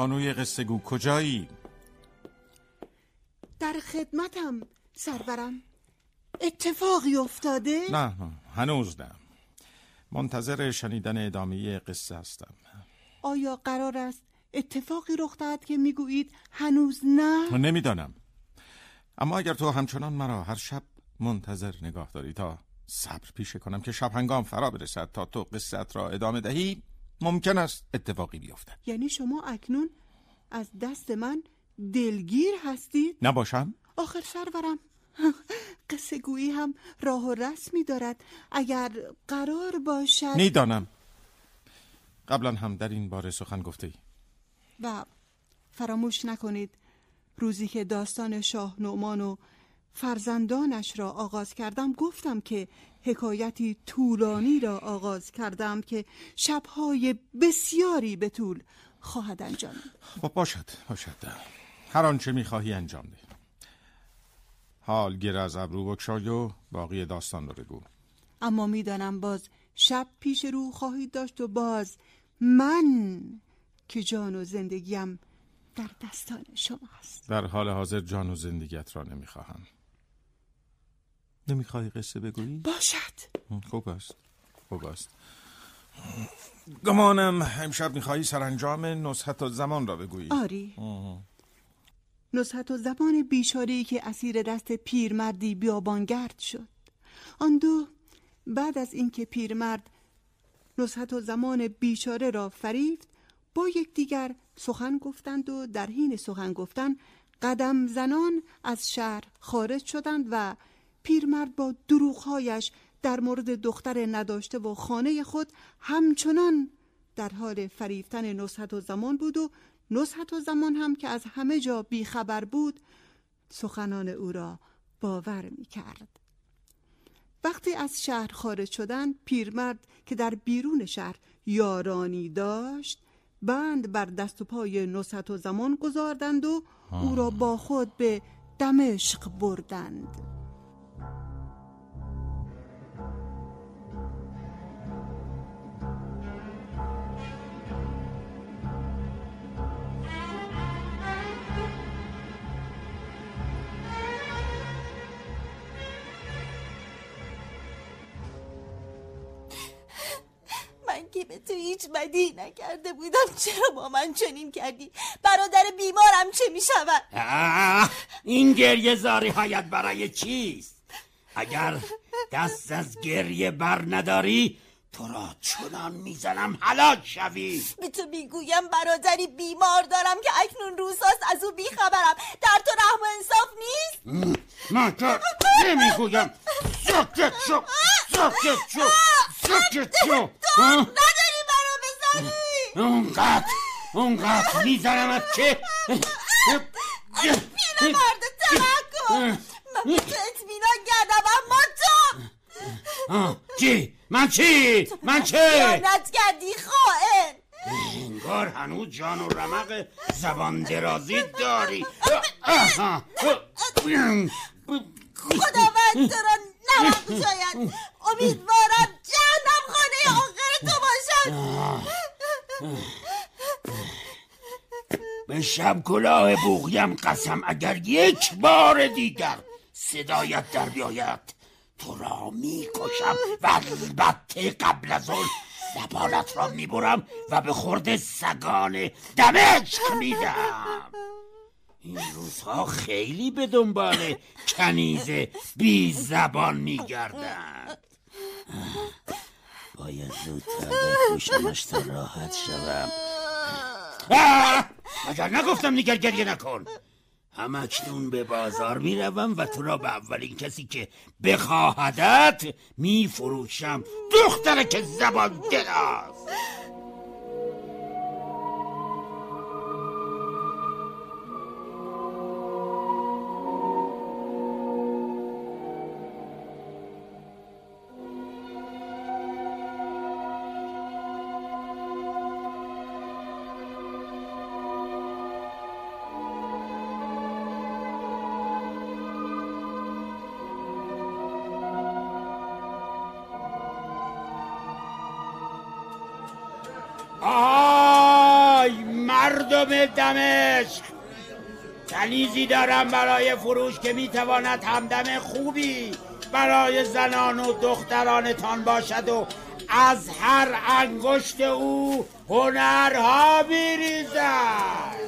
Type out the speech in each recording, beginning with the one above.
بانوی قصه گو کجایی؟ در خدمتم سرورم اتفاقی افتاده؟ نه هنوز نه منتظر شنیدن ادامه قصه هستم آیا قرار است اتفاقی رخ دهد که می‌گویید هنوز نه؟ نمی‌دانم اما اگر تو همچنان مرا هر شب منتظر نگاه داری تا صبر پیشه کنم که شب هنگام فرا برسد تا تو قصت را ادامه دهی ممکن است اتفاقی بیفتد. یعنی شما اکنون از دست من دلگیر هستید؟ نباشم؟ آخر سرورم. قصه گویی هم راه و رسمی دارد. اگر قرار باشد می‌دانم. قبلا هم در این باره سخن گفته ای و فراموش نکنید روزی که داستان شاه نعمان و فرزندانش را آغاز کردم. گفتم که حکایتی طولانی را آغاز کردم که شبهای بسیاری به طول خواهد انجام خب باشد باشد. هر آنچه می‌خواهی انجام ده حال گیر از ابرو بکشای و باقی داستان رو بگو. اما می‌دانم باز شب پیش رو خواهید داشت و باز من که جان و زندگیم در دستان شما است در حال حاضر جان و زندگیت را نمی‌خواهم. نمی‌خواهی قصه بگویی؟ باشد. خوب است. خوب است. گمانم امشب می‌خواهی سرانجام نصحت و زمان را بگویی. آری. نصحت و زمان بیچاری که اسیر دست پیرمردی بیابانگرد شد. آن دو بعد از اینکه پیرمرد نصحت و زمان بیچاره را فریفت با یکدیگر سخن گفتند و در حین سخن گفتن قدم زنان از شهر خارج شدند و پیرمرد با دروغهایش در مورد دختر نداشته و خانه خود همچنان در حال فریفتن نصحت و زمان بود و نصحت و زمان هم که از همه جا بیخبر بود سخنان او را باور می کرد. وقتی از شهر خارج شدن پیرمرد که در بیرون شهر یارانی داشت بند بر دست و پای نصحت و زمان گذاردند و او را با خود به دمشق بردند هیچ بدی نکرده بودم. چرا با من چنین کردی؟ برادر بیمارم چه می شود این گریه زاری هایت برای چیست؟ اگر دست از گریه بر نداری تو را چنان می‌زنم حلاک شوی. به تو می‌گویم برادری بیمار دارم که اکنون روزاست از او بیخبرم. در تو رحم و انصاف نیست؟ من که نمی‌گویم. سکت شو سکت شو سکت شو. نداری اونقدر اونقدر میزنمت که؟ پیل مرد ترک من به تو اطمینان کردم اما تو. چی؟ من چی؟ من چه؟ خیانت کردی خائن. انگار هنوز جان و رمق زبان درازی داری. خداوند تو را نبخشاید. امیدوارم جهنم خانه آخر تو باشد. به شب کلاه بوغیم قسم اگر یک بار دیگر صدایت در بیاید تو را می‌کشم و البته قبل از اون زبانت را می‌برم و به خورد سگان دمشق میدم. این روزها خیلی به دنبال کنیز بی زبان میگردند باید زودتر بپوشمش تا راحت شوم. مگر نگفتم نیگر گریه نکن؟ همکنون به بازار می‌روم و تو را به اولین کسی که بخواهدت میفروشم. دختره که زبان دراز! مردم دمشق کنیزی دارم برای فروش که می‌تواند همدم خوبی برای زنان و دخترانتان باشد و از هر انگشت او هنرها میریزد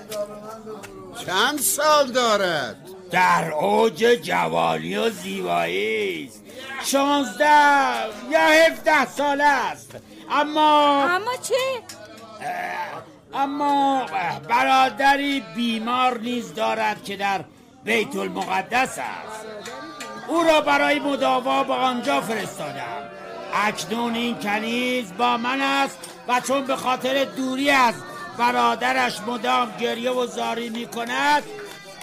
چند سال دارد؟ در اوج جوانی و زیبایی است شانزده یا هفته سال است اما اما چه؟ اما برادری بیمار نیز دارد که در بیت المقدس است. او را برای مداوا به آنجا فرستادم. اکنون این کنیز با من است و چون به خاطر دوری از برادرش مدام گریه و زاری می کند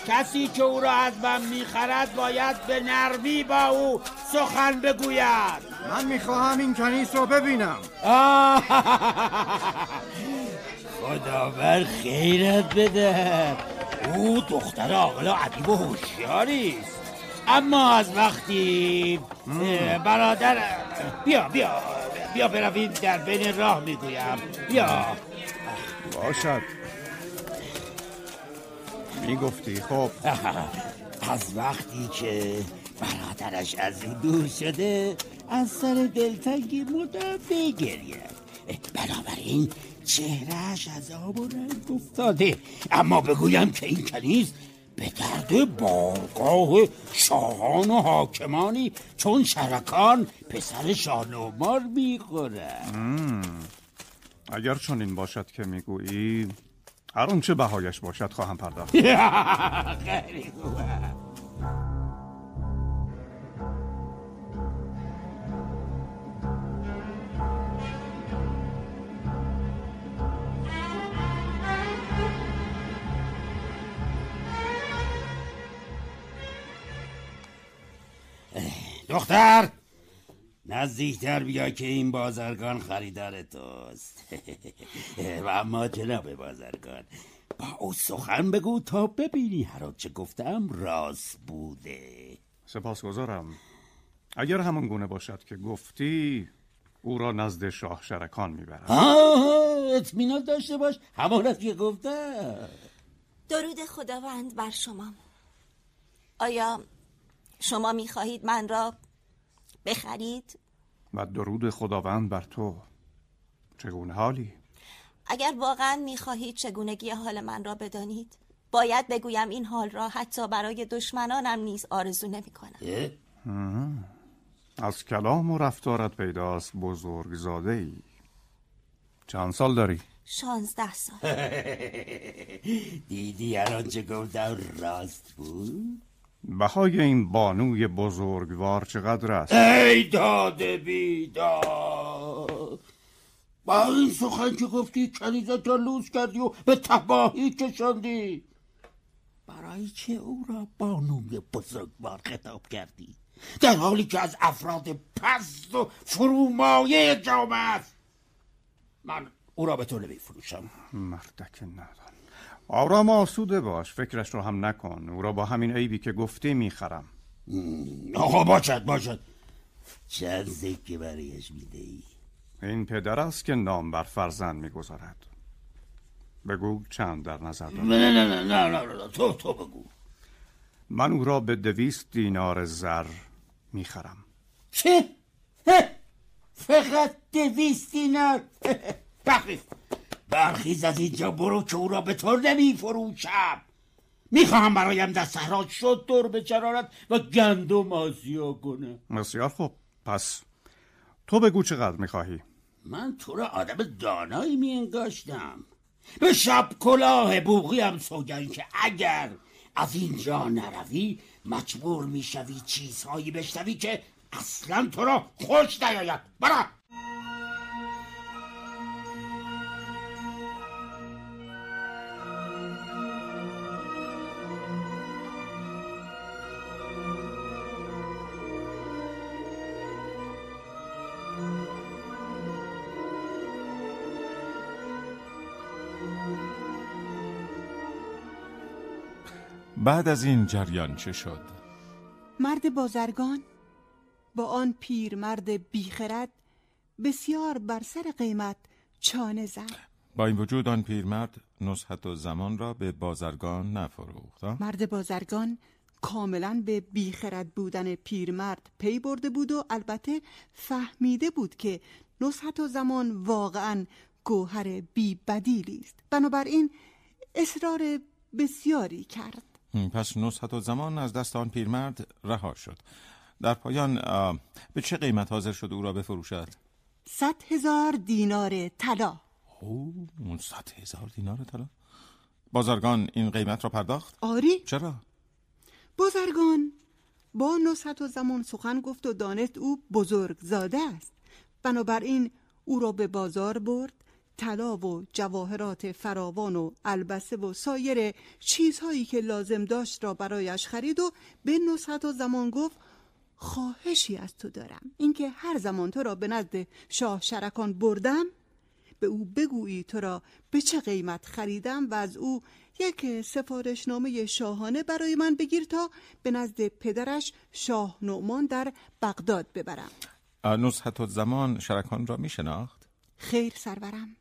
کسی که او را از من می‌خرد باید به نرمی با او سخن بگوید. من می‌خواهم این کنیز را ببینم. خداور خیرت بده. او دختر عاقل و ادیب و هوشیاری است. اما از وقتی برادر بیا بیا بیا برویم در بین راه می‌گویم. بیا. باشد. می‌گفتی خب. از وقتی که برادرش از او دور شده از سر دلتنگی مدام بگرید بنابراین چهرهش از آب و رنگ افتاده. اما بگویم که این کنیز به درد بارگاه شاهان و حاکمانی چون شرکان پسر شانومار می‌خوره اگر چون این باشد که می‌گویی هر چه بهایش باشد خواهم پرداخت. دختر! نزدیکتر بیا که این بازرگان خریدار توست. و اما جناب بازرگان با او سخن بگو تا ببینی هر چه گفتم راست بوده. سپاسگزارم. اگر همون گونه باشد که گفتی او را نزد شاه شرکان می‌برم. آه اطمینان داشته باش. همون که گفتم درود خداوند بر شما. آیا شما می‌خواهید من را بخرید؟ و درود خداوند بر تو. چگونه حالی؟ اگر واقعا می‌خواهید چگونگی حال من را بدانید باید بگویم این حال را حتی برای دشمنانم نیز آرزو نمی کنم از کلام و رفتارت پیداست بزرگ زاده ای چند سال داری؟ شانزده سال. دیدی الان چه گفتم راست بود؟ بهای این بانوی بزرگوار چقدر است؟ ای داده بیداد. با این سخن که گفتی کنیزت را لوس کردی و به تباهی کشاندی. برای چه او را بانوی بزرگوار خطاب کردی؟ در حالی که از افراد پست و فرومایه جامعه است. من او را به تو نمی فروشم. مردک ندان آرام آسوده باش فکرش رو هم نکن او را با همین عیبی که گفتی می‌خرم. آقا باشد باشد. چند سکه برایش میده ای این پدر است که نام بر فرزند می‌گذارد. بگو چند در نظر دارد. نه نه نه نه نه, نه. تو تو بگو. من او را به دویست دینار زر می‌خرم. چه؟ فقط دویست دینار؟ برخیز برخیز از اینجا برو که او را به تو نمی فروشم می‌خواهم برایم در صحرا شد دور بچرارد و گندم آسیا کنه بسیار خوب. پس تو بگو چقدر می‌خواهی؟ من تو را آدم دانایی می انگاشتم به شب کلاه بوغیم سوگن که اگر از اینجا نروی مجبور می‌شوی چیزهایی بشنوی که اصلا تو را خوش نیاید. برا بعد از این جریان چه شد؟ مرد بازرگان با آن پیرمرد بیخرد بسیار بر سر قیمت چانه زد. با این وجود آن پیرمرد نصحت و زمان را به بازرگان نفروخت مرد بازرگان کاملا به بیخرد بودن پیرمرد پی برده بود و البته فهمیده بود که نصحت و زمان واقعا گوهر بی بدیلی است. بنابراین اصرار بسیاری کرد. پس نصحت و زمان از دست آن پیرمرد رها شد در پایان به چه قیمت حاضر شد او را بفروشد؟ صد هزار دینار طلا او صد هزار دینار طلا بازرگان این قیمت را پرداخت؟ آری چرا؟ بازرگان با نصحت و زمان سخن گفت و دانست او بزرگ زاده است بنابراین او را به بازار برد طلا و جواهرات فراوان و البسه و سایر چیزهایی که لازم داشت را برایش خرید و به نصحت و زمان گفت خواهشی از تو دارم. اینکه هر زمان تو را به نزد شاه شرکان بردم به او بگویی تو را به چه قیمت خریدم و از او یک سفارشنامه شاهانه برای من بگیر تا به نزد پدرش شاه نعمان در بغداد ببرم. نصحت و زمان شرکان را می شناخت؟ خیر سرورم.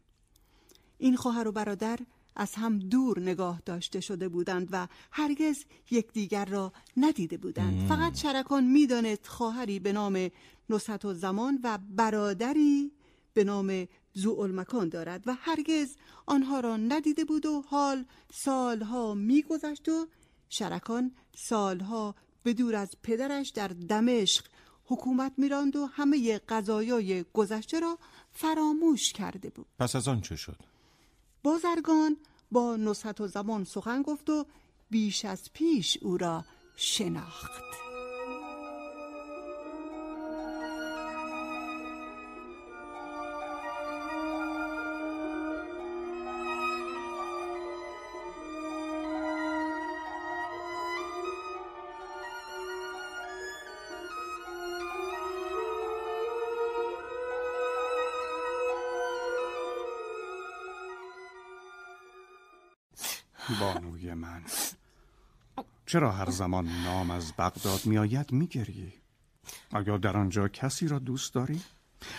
این خواهر و برادر از هم دور نگاه داشته شده بودند و هرگز یکدیگر را ندیده بودند. فقط شرکان می‌دانست خواهری به نام نصحت و زمان و برادری به نام زوالمکان دارد و هرگز آنها را ندیده بود و حال سالها میگذشت و شرکان سالها به دور از پدرش در دمشق حکومت میراند و همه قضایای گذشته را فراموش کرده بود. پس از آن چه شد؟ بازرگان با نصحت و زمان سخن گفت و بیش از پیش او را شناخت. بانوی من. چرا هر زمان نام از بغداد میآید میگری آیا در آنجا کسی را دوست داری؟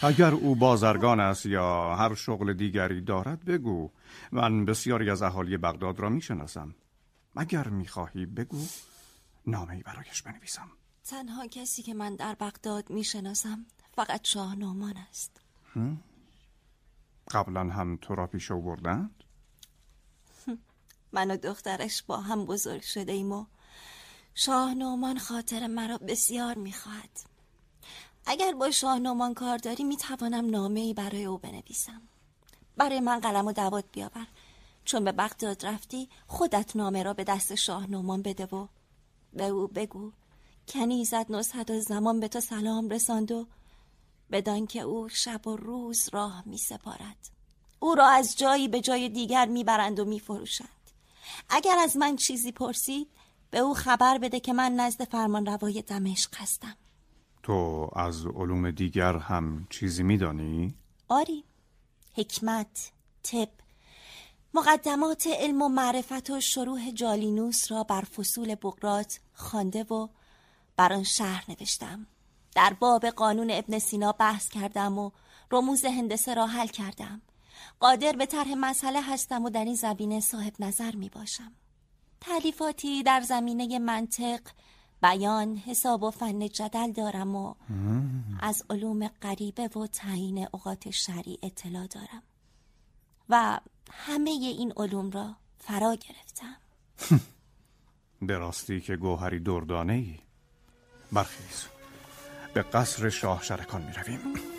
اگر او بازرگان است یا هر شغل دیگری دارد بگو. من بسیاری از اهالی بغداد را می‌شناسم. اگر می‌خواهی بگو نامه برایش بنویسم. تنها کسی که من در بغداد می‌شناسم فقط شاه نومان است قبلا هم تو را پیش آوردند؟ من و دخترش با هم بزرگ شده ایم و شاه نومان خاطر مرا بسیار می‌خواهد. اگر با شاه نومان کار داری می‌توانم نامه ای برای او بنویسم. برای من قلم و دوات بیاور. چون به بغداد رفتی خودت نامه را به دست شاه نومان بده و به او بگو. کنیزت نصحت و زمان به تو سلام رساند و بدان که او شب و روز راه می سپارد او را از جایی به جای دیگر می‌برند و میفروشند. اگر از من چیزی پرسید به او خبر بده که من نزد فرمان روای دمشق هستم. تو از علوم دیگر هم چیزی میدانی؟ آری. حکمت، طب مقدمات علم و معرفت و شروع جالینوس را بر فصول بقرات خوانده و بر آن شهر نوشتم. در باب قانون ابن سینا بحث کردم و رموز هندسه را حل کردم. قادر به طرح مسئله هستم و در این زمینه صاحب نظر می باشم. تعلیفاتی در زمینه منطق بیان حساب و فن جدل دارم و از علوم غریبه و تعیین اوقات شرعی اطلاع دارم. و همه این علوم را فرا گرفتم. به راستی که گوهری دردانه ای برخیز. به قصر شاه شرکان می رویم.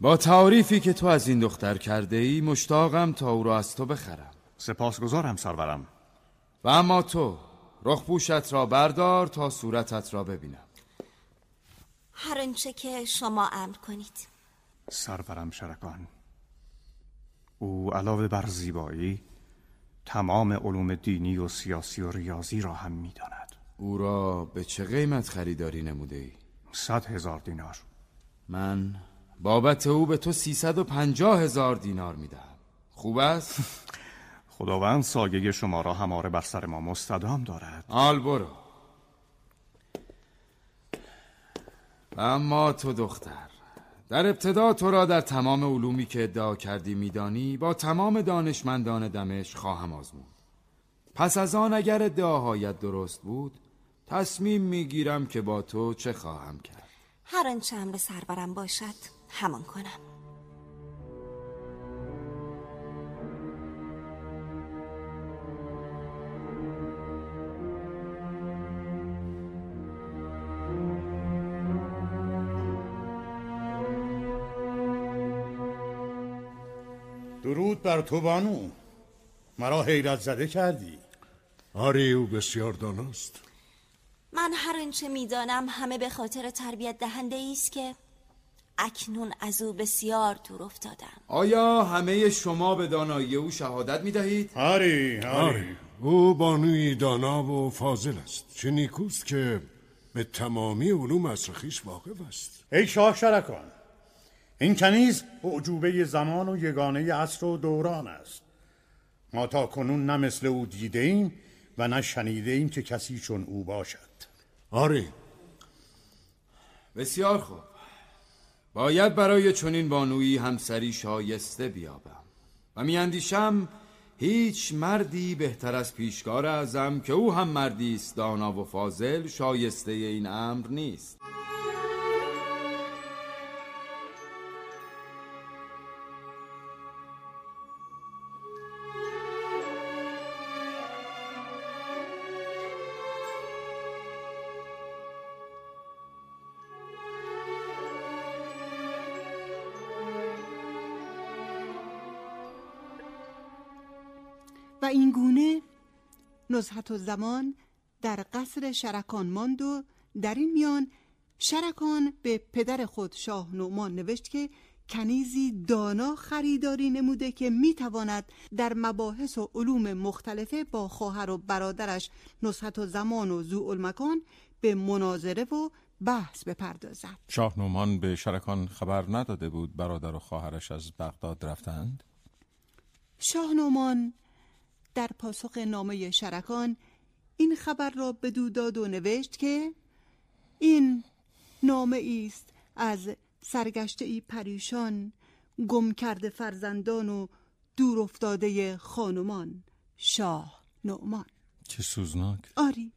با تعریفی که تو از این دختر کرده ای مشتاقم تا او را از تو بخرم. سپاسگزارم سرورم. و اما تو رخپوشت را بردار تا صورتت را ببینم. هر آنچه که شما امر کنید. سرورم شرکان او علاوه بر زیبایی تمام علوم دینی و سیاسی و ریاضی را هم می‌داند. او را به چه قیمت خریداری نموده ای؟ صد هزار دینار. من بابت او به تو سیصد و پنجاه هزار دینار می‌دهم. خوب است؟ خداوند سایه شما را هماره بر سر ما مستدام دارد. آل برو. اما تو دختر در ابتدا تو را در تمام علومی که ادعا کردی میدانی با تمام دانشمندان دمش خواهم آزمود. پس از آن اگر ادعاهایت درست بود تصمیم می‌گیرم که با تو چه خواهم کرد. هر آنچه امر سرورم باشد. همان کنم. درود بر تو بانو. مرا حیرت زده کردی. آری او بسیار داناست. من هر آنچه می‌دانم همه به خاطر تربیت دهنده است که اکنون از او بسیار دور افتادم. آیا همه شما به دانایی او شهادت می دهید؟ آری. آری او بانوی دانا و فاضل است. چه نیکوست که به تمامی علوم از خیش واقف است. ای شاه شرکان این کنیز عجوبه زمان و یگانه عصر و دوران است. ما تا کنون نه مثل او دیده ایم و نه شنیده ایم که کسی چون او باشد. آری بسیار خوب. باید برای چنین بانویی همسری شایسته بیابم. و میاندیشم هیچ مردی بهتر از پیشکار ازم که او هم مردی است دانا و فاضل شایسته این امر نیست. و این گونه نزهت و زمان در قصر شرکان ماند و در این میان شرکان به پدر خود شاه نومان نوشت که کنیزی دانا خریداری نموده که می‌تواند در مباحث و علوم مختلفه با خواهر و برادرش نصحت و زمان و زو المکان به مناظره و بحث بپردازد. شاه نومان به شرکان خبر نداده بود برادر و خواهرش از بغداد رفتند؟ شاه نومان در پاسخ نامه شرکان این خبر را به داد و نوشت که این نامه است از سرگشته ای پریشان گم کرده فرزندان و دور افتاده خانمان شاه نعمان. چه سوزناک. آری.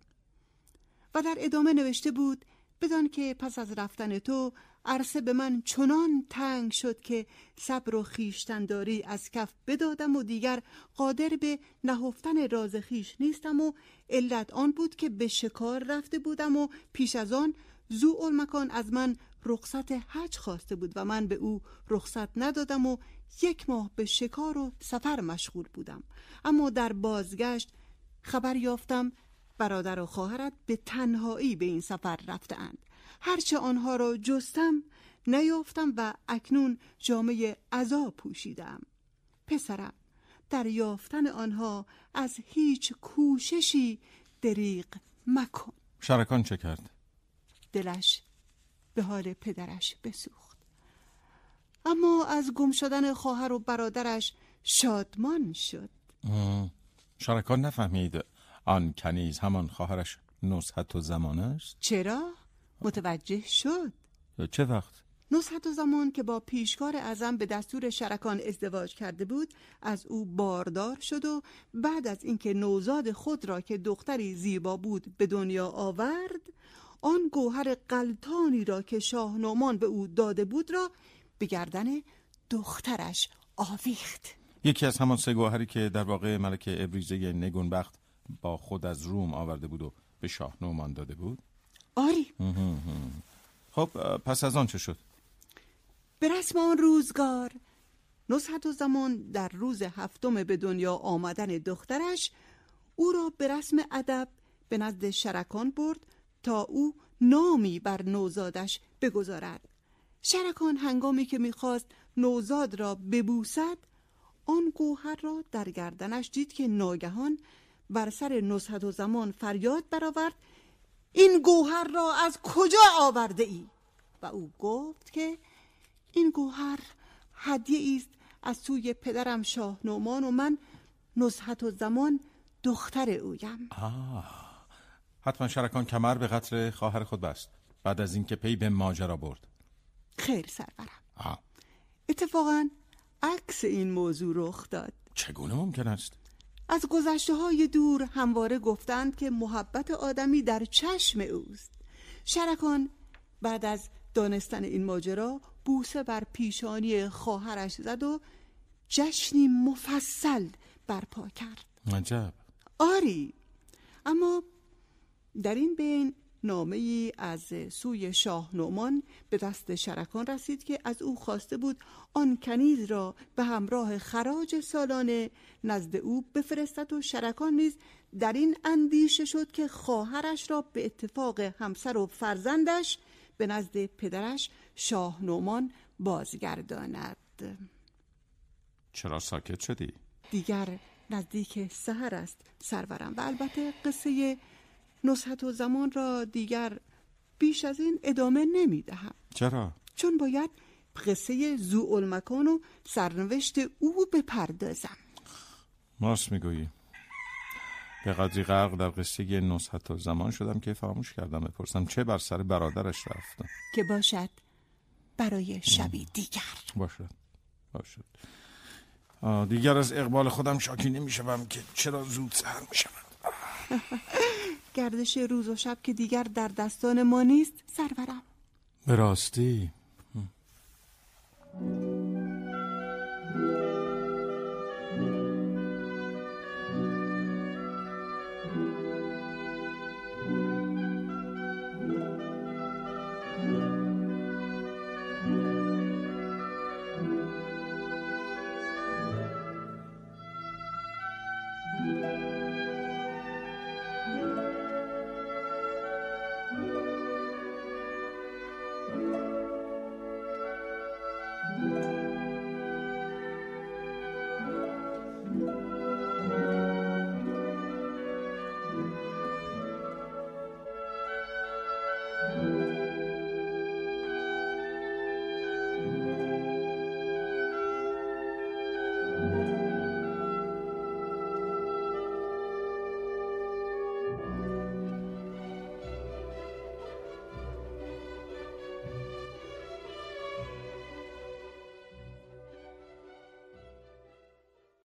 و در ادامه نوشته بود بدان که پس از رفتن تو عرصه به من چنان تنگ شد که صبر و خیشتنداری از کف بدادم و دیگر قادر به نهفتن راز خیش نیستم و علت آن بود که به شکار رفته بودم و پیش از آن زو مکان از من رخصت حج خواسته بود و من به او رخصت ندادم و یک ماه به شکار و سفر مشغول بودم. اما در بازگشت خبر یافتم برادر و خواهرت به تنهایی به این سفر رفتهاند. هرچه آنها را جستم نیافتم و اکنون جامعه عذا پوشیدم پسرم در یافتن آنها از هیچ کوششی دریغ مکن شرکان چه کرد؟ دلش به حال پدرش بسوخت اما از گم شدن خواهر و برادرش شادمان شد شرکان نفهمید آن کنیز همان خواهرش نصحت و زمان است؟ چرا؟ متوجه شد. چه وقت؟ نصحت و زمان که با پیشکار ازم به دستور شرکان ازدواج کرده بود از او باردار شد و بعد از اینکه نوزاد خود را که دختری زیبا بود به دنیا آورد آن گوهر قلتانی را که شاه نومان به او داده بود را به گردن دخترش آویخت. یکی از همان سه گوهری که در واقع ملکه ابریزه نگونبخت با خود از روم آورده بود و به شاه نومان داده بود؟ آری. خب پس از آن چه شد؟ به رسم آن روزگار نصحت و زمان در روز هفتم به دنیا آمدن دخترش او را به رسم ادب به نزد شرکان برد تا او نامی بر نوزادش بگذارد. شرکان هنگامی که می‌خواست نوزاد را ببوسد آن گوهر را در گردنش دید که ناگهان بر سر نصحت و زمان فریاد برآورد این گوهر را از کجا آورده ای؟ و او گفت که این گوهر هدیه است از سوی پدرم شاه نومان و من نزحت و زمان دختر اویم آه. حتما شرکان کمر به قطر خواهر خود بست بعد از اینکه پی به ماجرا برد خیر سرورم آه. اتفاقا عکس این موضوع رخ داد چگونه ممکن است؟ از گذشته های دور همواره گفتند که محبت آدمی در چشم اوست. شرکان بعد از دانستن این ماجرا بوسه بر پیشانی خواهرش زد و جشنی مفصل برپا کرد. عجب. آری اما در این بین نامه ای از سوی شاه نومان به دست شرکان رسید که از او خواسته بود آن کنیز را به همراه خراج سالانه نزد او بفرستد و شرکان نیز در این اندیشه شد که خواهرش را به اتفاق همسر و فرزندش به نزد پدرش شاه نومان بازگرداند چرا ساکت شدی؟ دیگر نزدیک سهر است سرورم و البته قصه نصحت و زمان را دیگر بیش از این ادامه نمی دهم چرا؟ چون باید قصه زوالمکان و سرنوشت او بپردازم. راست می‌گویی. به قدری غرق در قصه نصحت و زمان شدم که فراموش کردم بپرسم چه بر سر برادرش رفتم. که باشد برای شبی دیگر. باشد باشد. دیگر از اقبال خودم شاکی نمی‌شوم که چرا زود سهر می‌شوم. گردش روز و شب که دیگر در دستان ما نیست سرورم. به راستی.